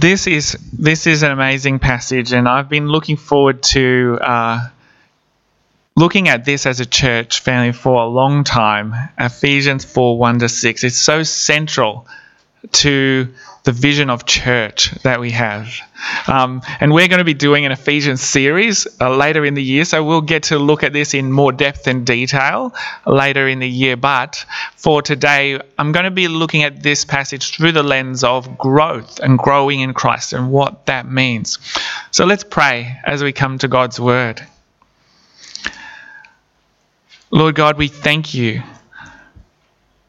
this is this is an amazing passage, and I've been looking forward to uh, looking at this as a church family for a long time. Ephesians four one to six. It's so central to the vision of church that we have. Um, and we're going to be doing an Ephesians series uh, later in the year, so we'll get to look at this in more depth and detail later in the year. But for today, I'm going to be looking at this passage through the lens of growth and growing in Christ and what that means. So let's pray as we come to God's word. Lord God, we thank you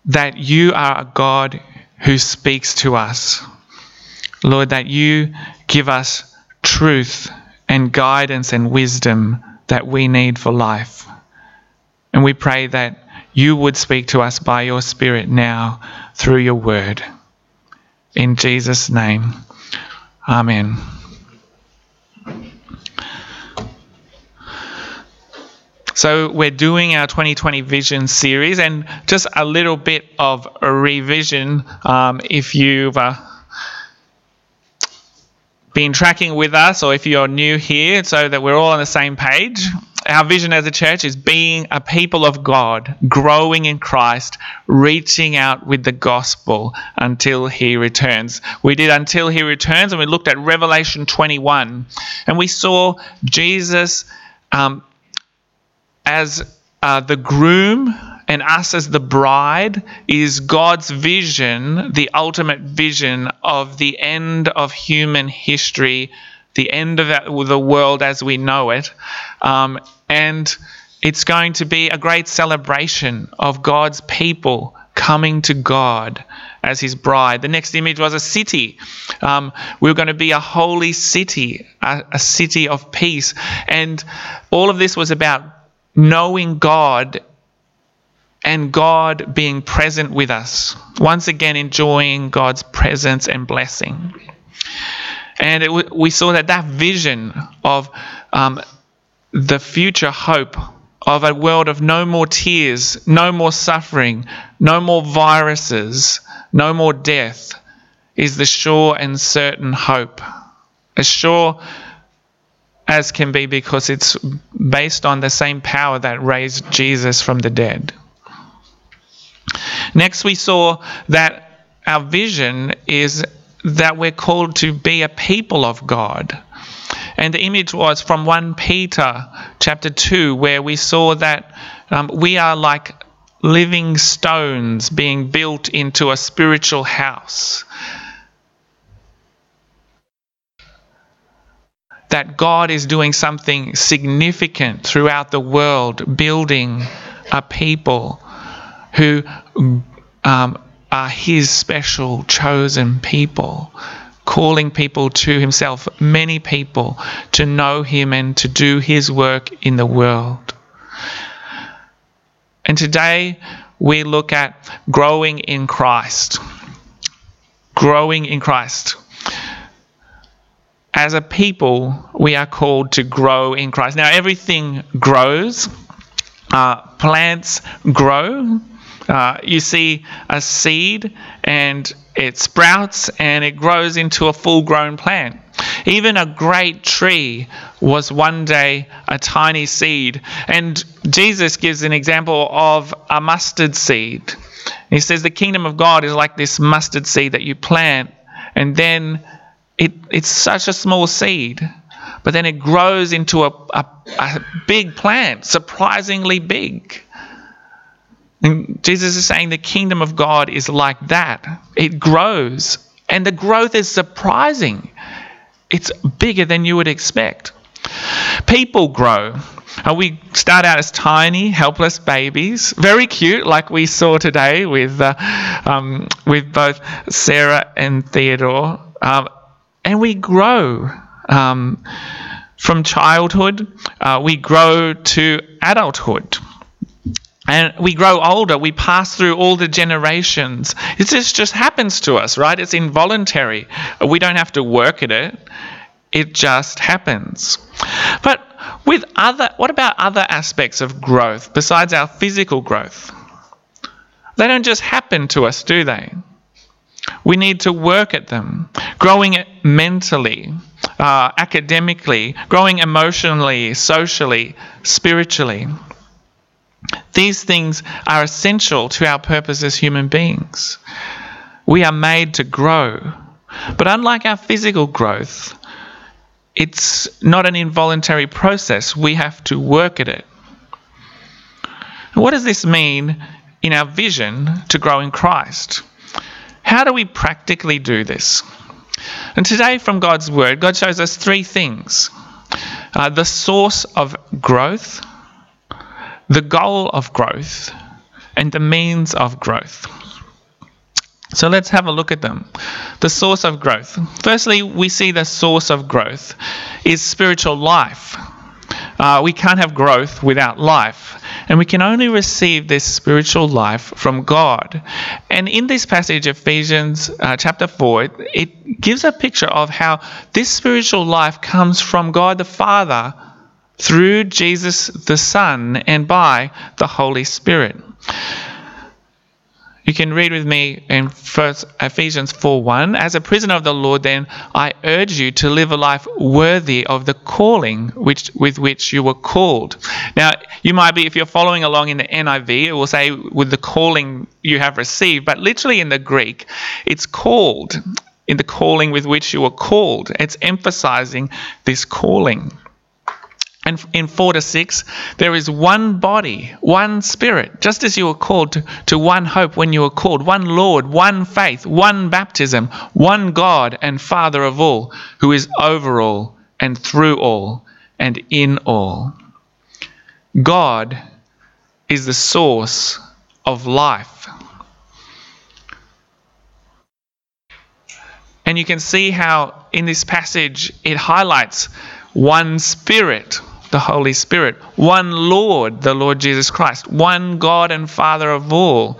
that you are a God who speaks to us. Lord, that you give us truth and guidance and wisdom that we need for life. And we pray that you would speak to us by your Spirit now through your word. In Jesus' name, Amen. So, we're doing our 2020 Vision series, and just a little bit of a revision um, if you've uh, been tracking with us or if you're new here, so that we're all on the same page. Our vision as a church is being a people of God, growing in Christ, reaching out with the gospel until He returns. We did until He returns, and we looked at Revelation 21, and we saw Jesus. Um, as uh, the groom and us as the bride is God's vision, the ultimate vision of the end of human history, the end of the world as we know it. Um, and it's going to be a great celebration of God's people coming to God as his bride. The next image was a city. Um, we are going to be a holy city, a, a city of peace. And all of this was about knowing God and God being present with us. Once again, enjoying God's presence and blessing. And it, we saw that that vision of um, the future hope of a world of no more tears, no more suffering, no more viruses, no more death is the sure and certain hope. A sure as can be because it's based on the same power that raised Jesus from the dead. Next, we saw that our vision is that we're called to be a people of God. And the image was from 1 Peter chapter 2, where we saw that um, we are like living stones being built into a spiritual house. That God is doing something significant throughout the world, building a people who um, are His special chosen people, calling people to Himself, many people to know Him and to do His work in the world. And today we look at growing in Christ. Growing in Christ as a people, we are called to grow in Christ. Now, everything grows, uh, plants grow. Uh, you see a seed and it sprouts and it grows into a full grown plant. Even a great tree was one day a tiny seed. And Jesus gives an example of a mustard seed. He says the kingdom of God is like this mustard seed that you plant and then it's such a small seed, but then it grows into a, a, a big plant, surprisingly big. And Jesus is saying the kingdom of God is like that. It grows, and the growth is surprising. It's bigger than you would expect. People grow. Uh, we start out as tiny, helpless babies, very cute, like we saw today with uh, um, with both Sarah and Theodore. Um, and we grow um, from childhood, uh, we grow to adulthood. And we grow older, we pass through all the generations. It just, just happens to us, right? It's involuntary. We don't have to work at it, it just happens. But with other, what about other aspects of growth besides our physical growth? They don't just happen to us, do they? We need to work at them, growing mentally, uh, academically, growing emotionally, socially, spiritually. These things are essential to our purpose as human beings. We are made to grow. But unlike our physical growth, it's not an involuntary process. We have to work at it. What does this mean in our vision to grow in Christ? How do we practically do this? And today, from God's Word, God shows us three things uh, the source of growth, the goal of growth, and the means of growth. So let's have a look at them. The source of growth. Firstly, we see the source of growth is spiritual life. Uh, we can't have growth without life. And we can only receive this spiritual life from God. And in this passage, Ephesians uh, chapter 4, it, it gives a picture of how this spiritual life comes from God the Father through Jesus the Son and by the Holy Spirit. You can read with me in first Ephesians 4:1. As a prisoner of the Lord, then I urge you to live a life worthy of the calling which with which you were called. Now, you might be, if you're following along in the NIV, it will say with the calling you have received, but literally in the Greek, it's called in the calling with which you were called. It's emphasizing this calling. And in 4 to 6, there is one body, one spirit, just as you were called to, to one hope when you were called, one Lord, one faith, one baptism, one God and Father of all, who is over all and through all and in all. God is the source of life. And you can see how in this passage it highlights one spirit the Holy Spirit, one Lord, the Lord Jesus Christ, one God and Father of all,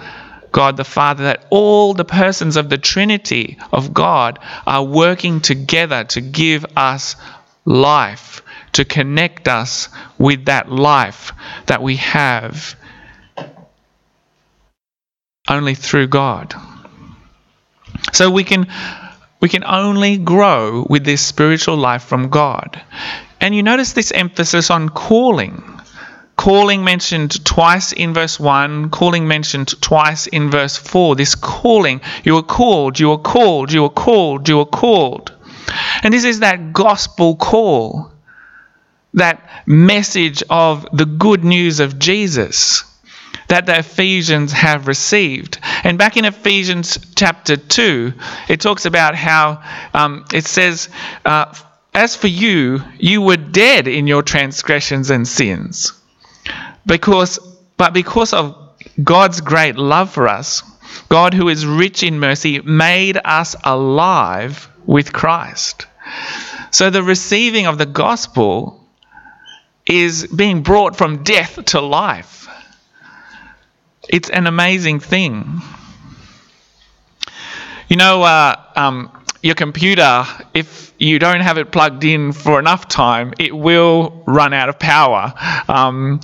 God the Father, that all the persons of the Trinity of God are working together to give us life, to connect us with that life that we have only through God. So we can we can only grow with this spiritual life from God. And you notice this emphasis on calling. Calling mentioned twice in verse 1, calling mentioned twice in verse 4. This calling, you are called, you are called, you are called, you are called. And this is that gospel call, that message of the good news of Jesus that the Ephesians have received. And back in Ephesians chapter 2, it talks about how um, it says, uh, as for you, you were dead in your transgressions and sins. Because, but because of God's great love for us, God, who is rich in mercy, made us alive with Christ. So the receiving of the gospel is being brought from death to life. It's an amazing thing. You know, uh, um, your computer, if you don't have it plugged in for enough time, it will run out of power. Um,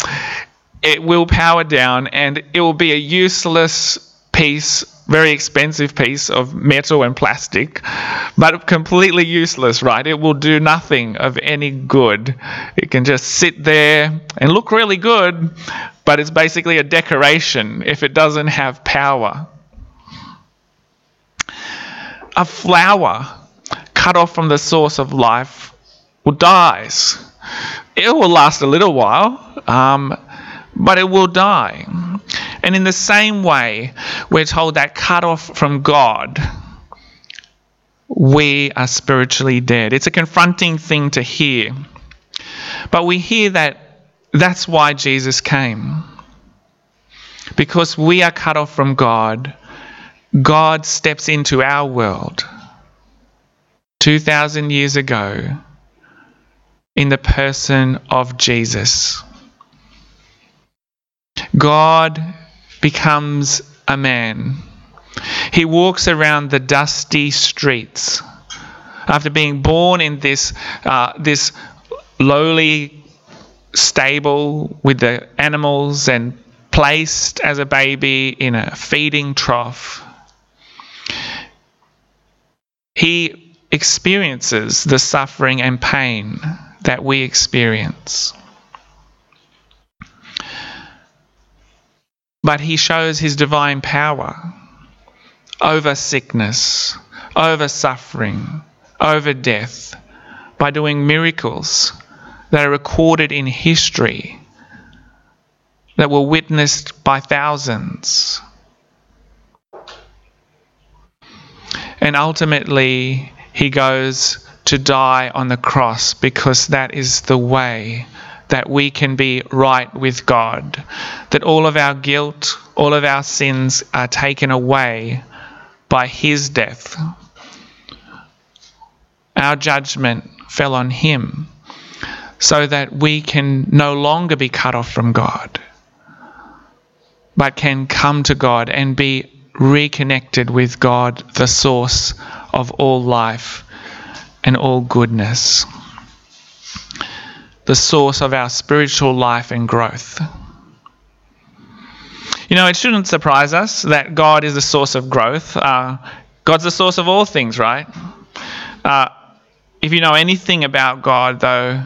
it will power down and it will be a useless piece, very expensive piece of metal and plastic, but completely useless, right? It will do nothing of any good. It can just sit there and look really good, but it's basically a decoration if it doesn't have power a flower cut off from the source of life will dies. It will last a little while, um, but it will die. And in the same way, we're told that cut off from God, we are spiritually dead. It's a confronting thing to hear. But we hear that that's why Jesus came. Because we are cut off from God God steps into our world 2,000 years ago in the person of Jesus. God becomes a man. He walks around the dusty streets after being born in this, uh, this lowly stable with the animals and placed as a baby in a feeding trough He experiences the suffering and pain that we experience. But he shows his divine power over sickness, over suffering, over death by doing miracles that are recorded in history that were witnessed by thousands. And ultimately, he goes to die on the cross because that is the way that we can be right with God. That all of our guilt, all of our sins are taken away by his death. Our judgment fell on him so that we can no longer be cut off from God, but can come to God and be reconnected with God, the source of all life and all goodness, the source of our spiritual life and growth. You know, it shouldn't surprise us that God is the source of growth. Uh, God's the source of all things, right? Uh, if you know anything about God, though,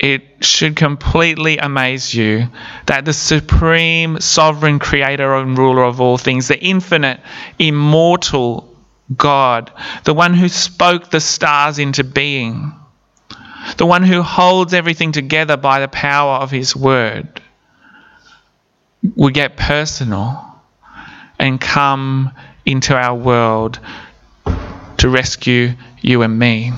it should completely amaze you that the supreme sovereign creator and ruler of all things, the infinite, immortal God, the one who spoke the stars into being, the one who holds everything together by the power of his word, would get personal and come into our world to rescue you and me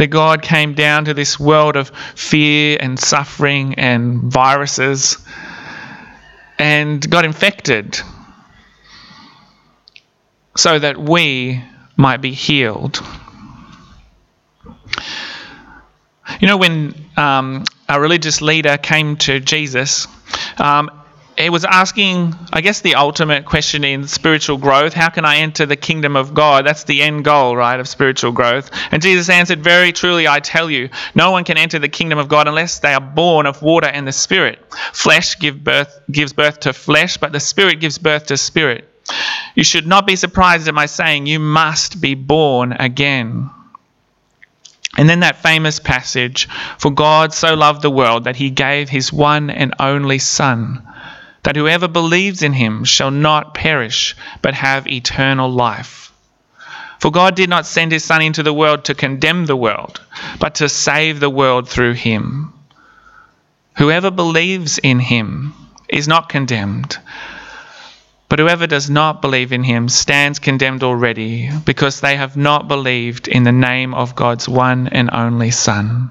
that God came down to this world of fear and suffering and viruses and got infected so that we might be healed. You know, when um, a religious leader came to Jesus, um, he was asking, I guess, the ultimate question in spiritual growth how can I enter the kingdom of God? That's the end goal, right, of spiritual growth. And Jesus answered, Very truly, I tell you, no one can enter the kingdom of God unless they are born of water and the Spirit. Flesh give birth, gives birth to flesh, but the Spirit gives birth to spirit. You should not be surprised at my saying, You must be born again. And then that famous passage, For God so loved the world that he gave his one and only Son that whoever believes in him shall not perish, but have eternal life. For God did not send his Son into the world to condemn the world, but to save the world through him. Whoever believes in him is not condemned, but whoever does not believe in him stands condemned already, because they have not believed in the name of God's one and only Son.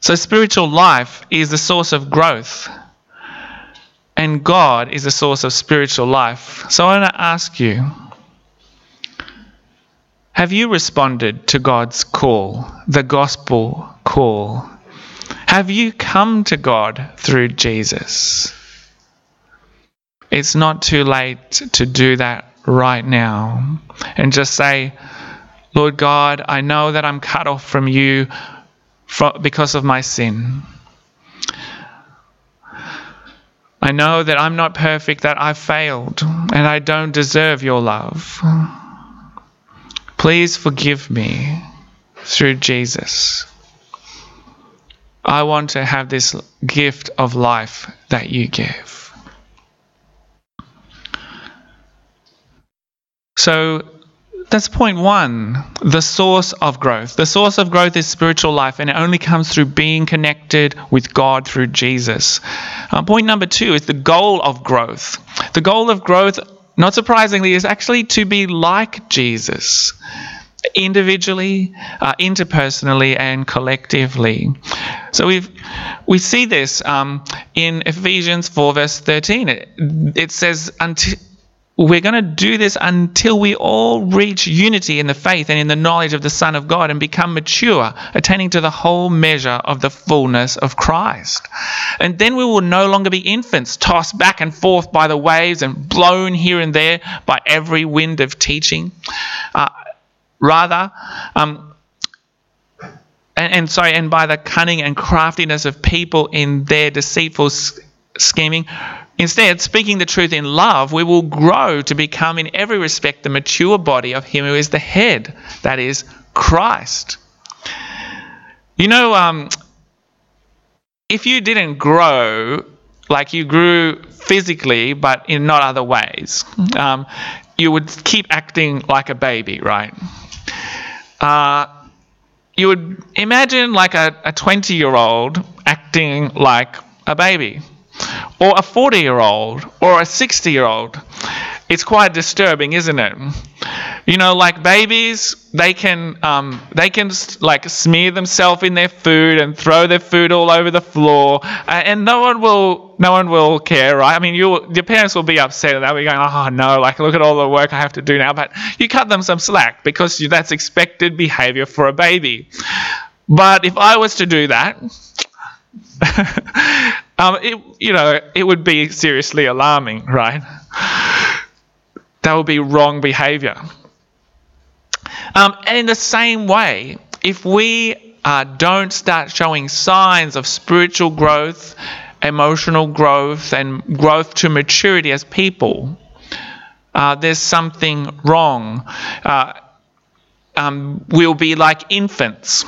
So, spiritual life is the source of growth and God is the source of spiritual life. So I want to ask you have you responded to God's call, the gospel call? Have you come to God through Jesus? It's not too late to do that right now and just say, Lord God, I know that I'm cut off from you because of my sin. I know that I'm not perfect, that I've failed, and I don't deserve your love. Please forgive me through Jesus. I want to have this gift of life that you give. So that's point one the source of growth. The source of growth is spiritual life, and it only comes through being connected with God through Jesus. Uh, point number two is the goal of growth. The goal of growth, not surprisingly, is actually to be like Jesus individually, uh, interpersonally, and collectively. So we we see this um, in Ephesians 4, verse 13. It, it says, until we're going to do this until we all reach unity in the faith and in the knowledge of the Son of God and become mature, attaining to the whole measure of the fullness of Christ. And then we will no longer be infants, tossed back and forth by the waves and blown here and there by every wind of teaching. Uh, rather, um, and, and sorry, and by the cunning and craftiness of people in their deceitful scheming. Instead, speaking the truth in love, we will grow to become, in every respect, the mature body of Him who is the head, that is, Christ. You know, um, if you didn't grow, like you grew physically, but in not other ways, um, you would keep acting like a baby, right? Uh, you would imagine like a 20 year old acting like a baby or a 40 year old or a 60 year old. It's quite disturbing, isn't it? You know, like babies, they can um, they can like smear themselves in their food and throw their food all over the floor, uh, and no one will no one will care, right? I mean, you your parents will be upset and they'll be going, oh no, like look at all the work I have to do now. But you cut them some slack because that's expected behavior for a baby. But if I was to do that, um, it, you know, it would be seriously alarming, right? That would be wrong behavior. Um, and in the same way, if we uh, don't start showing signs of spiritual growth, emotional growth, and growth to maturity as people, uh, there's something wrong. Uh, um, we'll be like infants.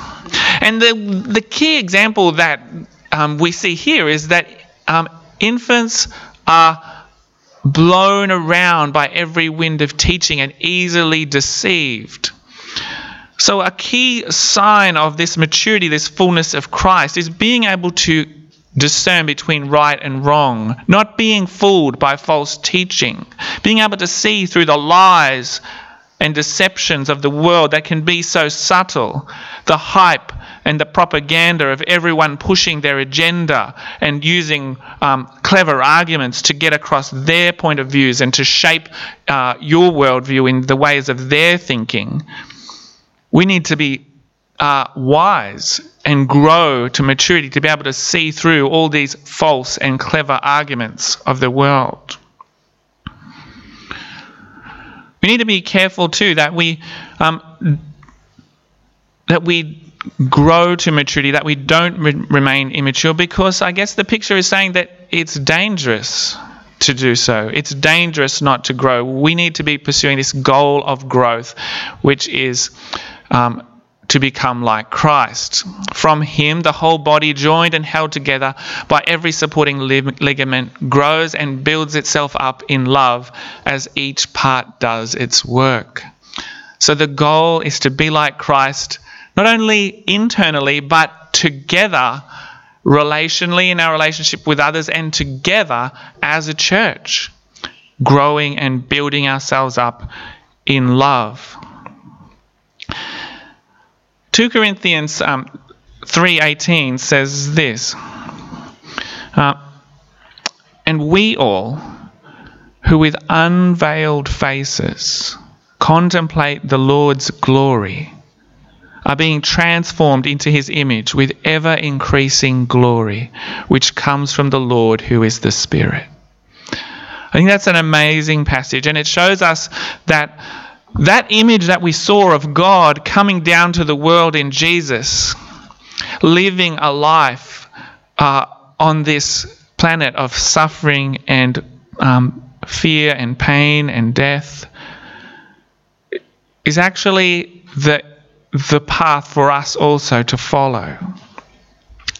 And the, the key example that um, we see here is that um, infants are blown around by every wind of teaching and easily deceived. So, a key sign of this maturity, this fullness of Christ, is being able to discern between right and wrong, not being fooled by false teaching, being able to see through the lies and deceptions of the world that can be so subtle, the hype and the propaganda of everyone pushing their agenda and using um, clever arguments to get across their point of views and to shape uh, your worldview in the ways of their thinking. We need to be uh, wise and grow to maturity to be able to see through all these false and clever arguments of the world. We need to be careful too that we um, that we grow to maturity, that we don't re- remain immature, because I guess the picture is saying that it's dangerous to do so. It's dangerous not to grow. We need to be pursuing this goal of growth, which is um, to become like Christ. From Him, the whole body, joined and held together by every supporting ligament, grows and builds itself up in love as each part does its work. So the goal is to be like Christ, not only internally, but together, relationally in our relationship with others, and together as a church, growing and building ourselves up in love. 2 Corinthians um, 3.18 says this, uh, And we all, who with unveiled faces contemplate the Lord's glory, are being transformed into his image with ever increasing glory, which comes from the Lord who is the Spirit. I think that's an amazing passage, and it shows us that that image that we saw of God coming down to the world in Jesus, living a life uh, on this planet of suffering and um, fear and pain and death, is actually the, the path for us also to follow.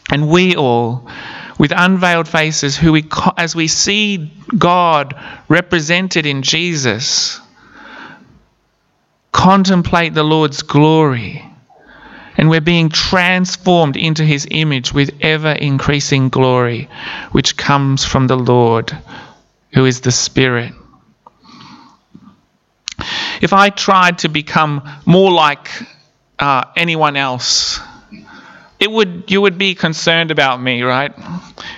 And we all, with unveiled faces, who we, as we see God represented in Jesus, contemplate the Lord's glory. And we're being transformed into his image with ever increasing glory, which comes from the Lord, who is the Spirit. If I tried to become more like uh, anyone else, it would you would be concerned about me, right?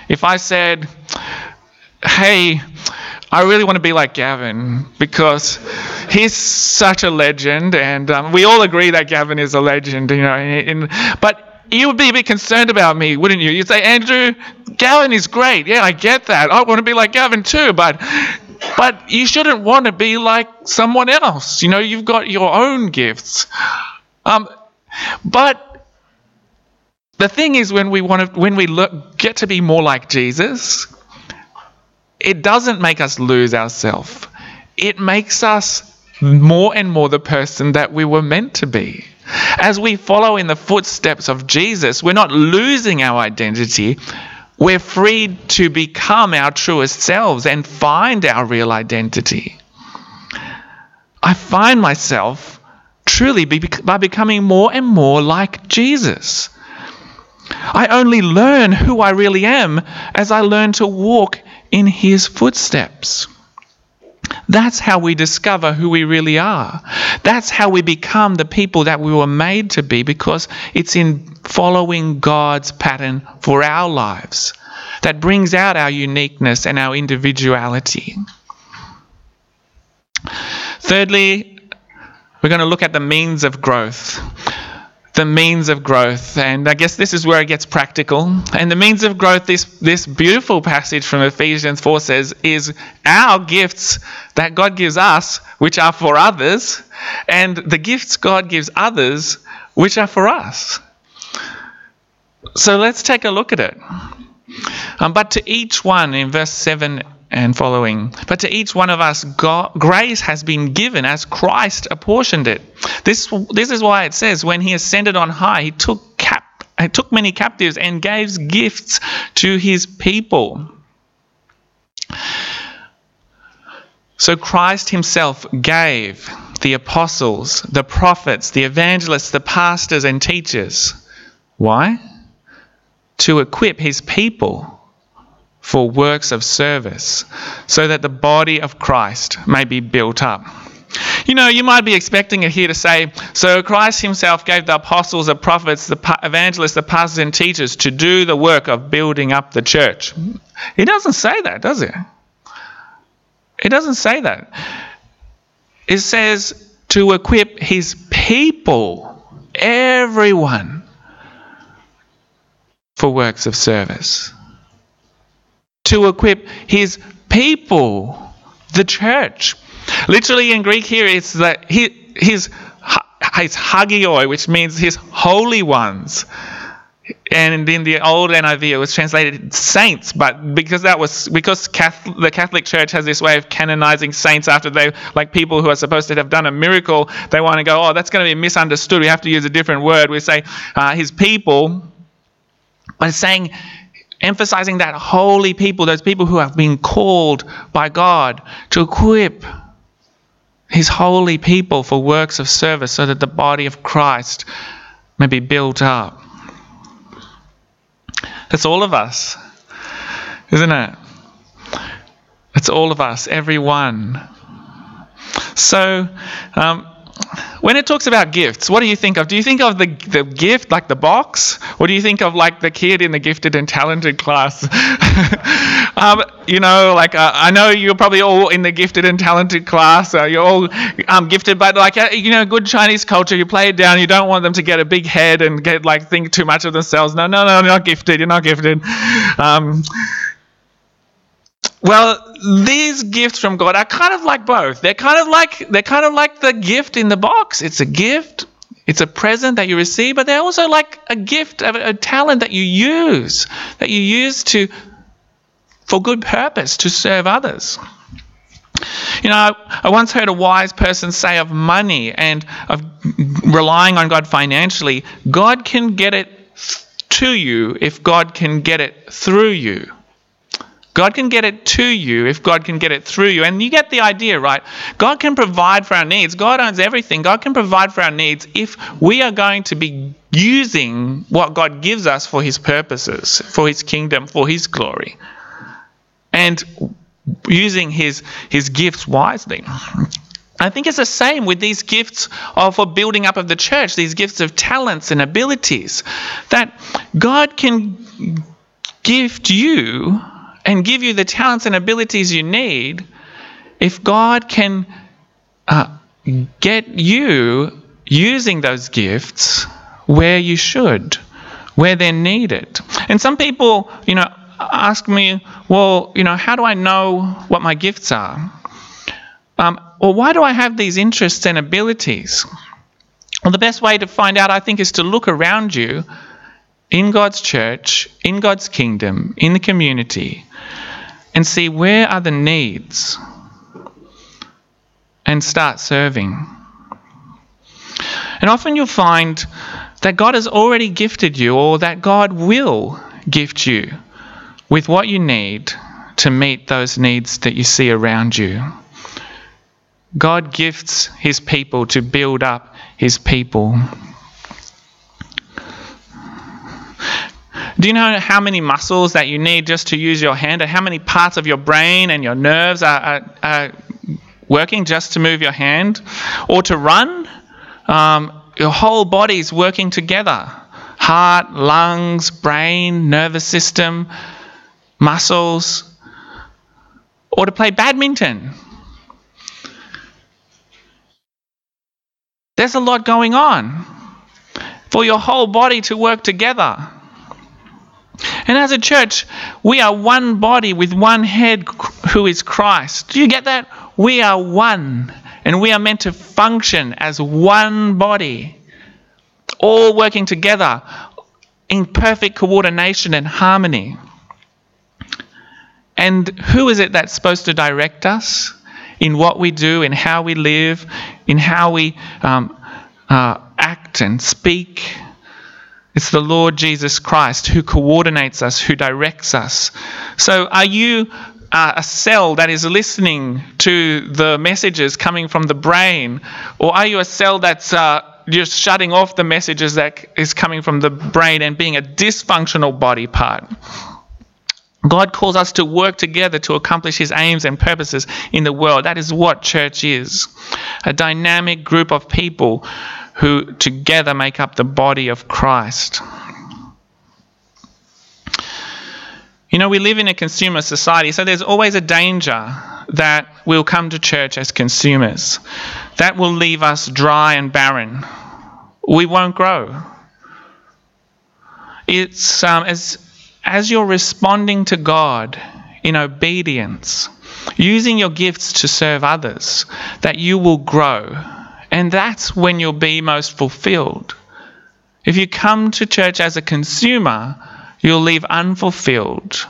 If I said, "Hey, I really want to be like Gavin because he's such a legend, and um, we all agree that Gavin is a legend, you know. But you would be a bit concerned about me, wouldn't you? You'd say, Andrew, Gavin is great. Yeah, I get that. I want to be like Gavin too, but but you shouldn't want to be like someone else. You know, you've got your own gifts. Um, but the thing is, when we want to, when we look, get to be more like Jesus, it doesn't make us lose ourselves. It makes us more and more the person that we were meant to be. As we follow in the footsteps of Jesus, we're not losing our identity. We're free to become our truest selves and find our real identity. I find myself truly by becoming more and more like Jesus. I only learn who I really am as I learn to walk in his footsteps. That's how we discover who we really are. That's how we become the people that we were made to be because it's in following God's pattern for our lives that brings out our uniqueness and our individuality. Thirdly, we're going to look at the means of growth the means of growth. And I guess this is where it gets practical. And the means of growth, this, this beautiful passage from Ephesians 4 says, is our gifts that God gives us, which are for others, and the gifts God gives others, which are for us. So let's take a look at it. Um, but to each one, in verse 7 and following. But to each one of us, God, grace has been given as Christ apportioned it. This, this is why it says, when he ascended on high, he took, cap, he took many captives and gave gifts to his people. So Christ himself gave the apostles, the prophets, the evangelists, the pastors, and teachers. Why? To equip his people for works of service, so that the body of Christ may be built up. You know, you might be expecting it here to say, so Christ himself gave the apostles, the prophets, the evangelists, the pastors, and teachers to do the work of building up the church. He doesn't say that, does it? It doesn't say that. It says to equip his people, everyone, for works of service to equip his people, the church. Literally in Greek here, it's that he, his, his hagioi, which means his holy ones. And in the old NIV, it was translated saints, but because that was because Catholic, the Catholic Church has this way of canonizing saints after they, like people who are supposed to have done a miracle, they want to go, oh, that's going to be misunderstood. We have to use a different word. We say uh, his people, but saying emphasizing that holy people, those people who have been called by God to equip his holy people for works of service so that the body of Christ may be built up. That's all of us, isn't it? It's all of us, everyone. So, um, when it talks about gifts, what do you think of? Do you think of the, the gift, like the box? Or do you think of like the kid in the gifted and talented class? um, you know, like uh, I know you're probably all in the gifted and talented class. Uh, you're all um, gifted, but like, uh, you know, good Chinese culture, you play it down. You don't want them to get a big head and get like think too much of themselves. No, no, no, you're not gifted. You're not gifted. Um, well, these gifts from God are kind of like both. They're kind of like they're kind of like the gift in the box. It's a gift. It's a present that you receive, but they're also like a gift, a, a talent that you use, that you use to for good purpose to serve others. You know, I once heard a wise person say of money and of relying on God financially, God can get it to you if God can get it through you. God can get it to you if God can get it through you. And you get the idea, right? God can provide for our needs. God owns everything. God can provide for our needs if we are going to be using what God gives us for His purposes, for His kingdom, for His glory. And using His, his gifts wisely. I think it's the same with these gifts of, for building up of the church, these gifts of talents and abilities, that God can gift you and give you the talents and abilities you need, if God can uh, get you using those gifts where you should, where they're needed. And some people, you know, ask me, well, you know, how do I know what my gifts are? Um, or why do I have these interests and abilities? Well, the best way to find out, I think, is to look around you in God's church, in God's kingdom, in the community, and see where are the needs and start serving. And often you'll find that God has already gifted you or that God will gift you with what you need to meet those needs that you see around you. God gifts his people to build up his people. Do you know how many muscles that you need just to use your hand, or how many parts of your brain and your nerves are, are, are working just to move your hand? Or to run? Um, your whole body is working together heart, lungs, brain, nervous system, muscles. Or to play badminton. There's a lot going on for your whole body to work together. And as a church, we are one body with one head who is Christ. Do you get that? We are one. And we are meant to function as one body, all working together in perfect coordination and harmony. And who is it that's supposed to direct us in what we do, in how we live, in how we um, uh, act and speak? It's the Lord Jesus Christ who coordinates us, who directs us. So, are you uh, a cell that is listening to the messages coming from the brain, or are you a cell that's uh, just shutting off the messages that is coming from the brain and being a dysfunctional body part? God calls us to work together to accomplish His aims and purposes in the world. That is what church is a dynamic group of people who together make up the body of Christ. You know, we live in a consumer society, so there's always a danger that we'll come to church as consumers. That will leave us dry and barren. We won't grow. It's um, as, as you're responding to God in obedience, using your gifts to serve others, that you will grow and that's when you'll be most fulfilled. If you come to church as a consumer, you'll leave unfulfilled.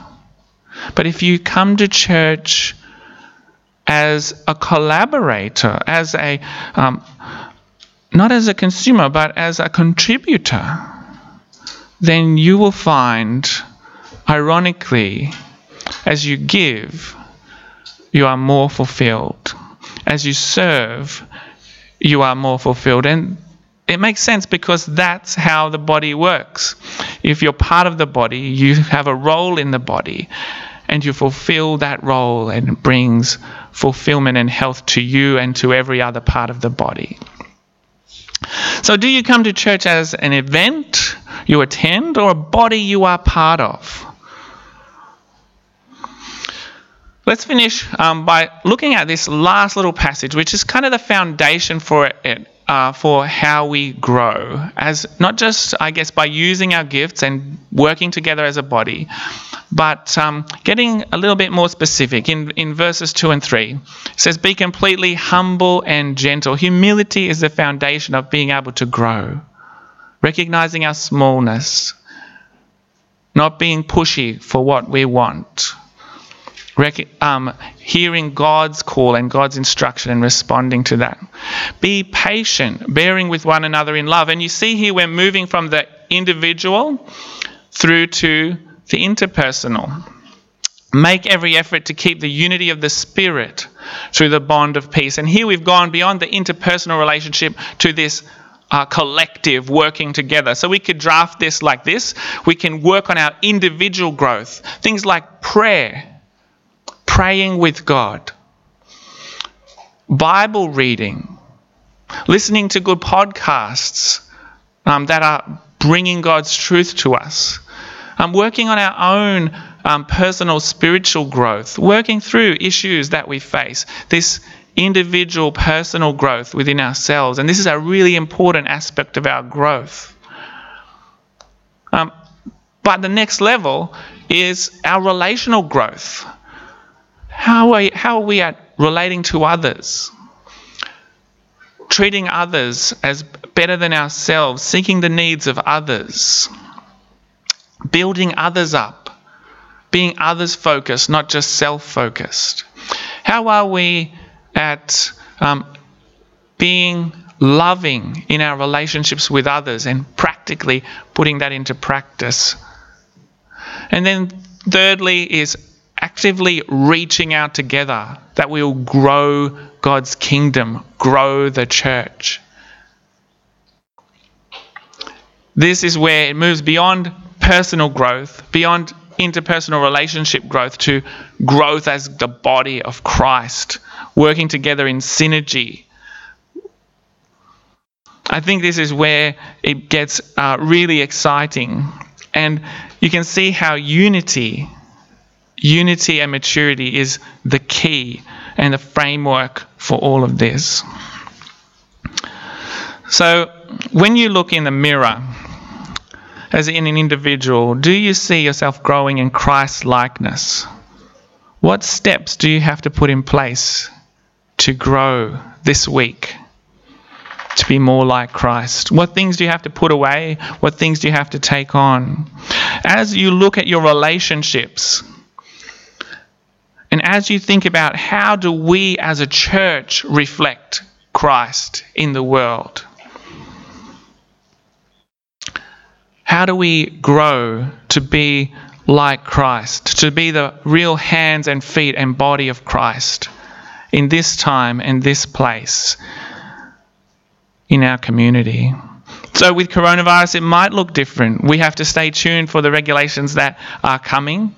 But if you come to church as a collaborator, as a um, not as a consumer, but as a contributor, then you will find, ironically, as you give, you are more fulfilled. As you serve, you are more fulfilled. And it makes sense because that's how the body works. If you're part of the body, you have a role in the body and you fulfill that role and it brings fulfillment and health to you and to every other part of the body. So, do you come to church as an event you attend or a body you are part of? Let's finish um, by looking at this last little passage, which is kind of the foundation for it, uh, for how we grow, as not just, I guess, by using our gifts and working together as a body, but um, getting a little bit more specific. In, in verses 2 and 3, it says, Be completely humble and gentle. Humility is the foundation of being able to grow, recognizing our smallness, not being pushy for what we want um, hearing God's call and God's instruction and responding to that. Be patient, bearing with one another in love. And you see here we're moving from the individual through to the interpersonal. Make every effort to keep the unity of the Spirit through the bond of peace. And here we've gone beyond the interpersonal relationship to this uh, collective working together. So we could draft this like this. We can work on our individual growth. Things like prayer praying with God, Bible reading, listening to good podcasts um, that are bringing God's truth to us, um, working on our own um, personal spiritual growth, working through issues that we face, this individual personal growth within ourselves. And this is a really important aspect of our growth. Um, but the next level is our relational growth. How are, how are we at relating to others? Treating others as better than ourselves, seeking the needs of others, building others up, being others focused, not just self focused? How are we at um, being loving in our relationships with others and practically putting that into practice? And then, thirdly, is actively reaching out together that we will grow God's kingdom, grow the church. This is where it moves beyond personal growth, beyond interpersonal relationship growth, to growth as the body of Christ, working together in synergy. I think this is where it gets uh, really exciting. And you can see how unity, unity and maturity is the key and the framework for all of this. So, when you look in the mirror, as in an individual, do you see yourself growing in Christ likeness? What steps do you have to put in place to grow this week? To be more like Christ? What things do you have to put away? What things do you have to take on? As you look at your relationships, and as you think about how do we as a church reflect Christ in the world? How do we grow to be like Christ, to be the real hands and feet and body of Christ in this time and this place in our community? So, with coronavirus, it might look different. We have to stay tuned for the regulations that are coming.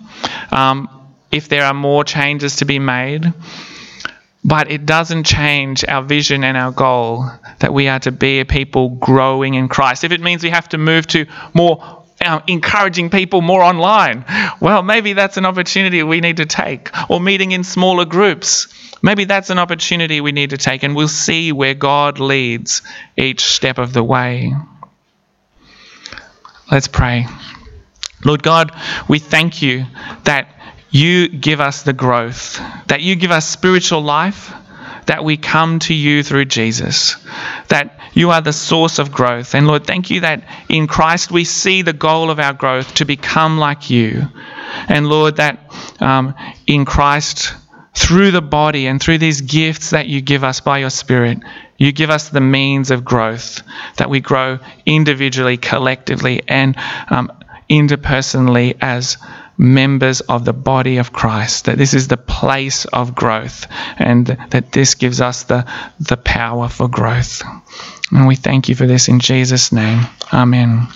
Um, if there are more changes to be made, but it doesn't change our vision and our goal that we are to be a people growing in Christ. If it means we have to move to more uh, encouraging people more online, well, maybe that's an opportunity we need to take. Or meeting in smaller groups. Maybe that's an opportunity we need to take, and we'll see where God leads each step of the way. Let's pray. Lord God, we thank you that you give us the growth, that you give us spiritual life, that we come to you through Jesus, that you are the source of growth. And Lord, thank you that in Christ we see the goal of our growth to become like you. And Lord, that um, in Christ, through the body and through these gifts that you give us by your Spirit, you give us the means of growth, that we grow individually, collectively, and um, interpersonally as members of the body of Christ, that this is the place of growth, and that this gives us the, the power for growth. And we thank you for this in Jesus' name. Amen.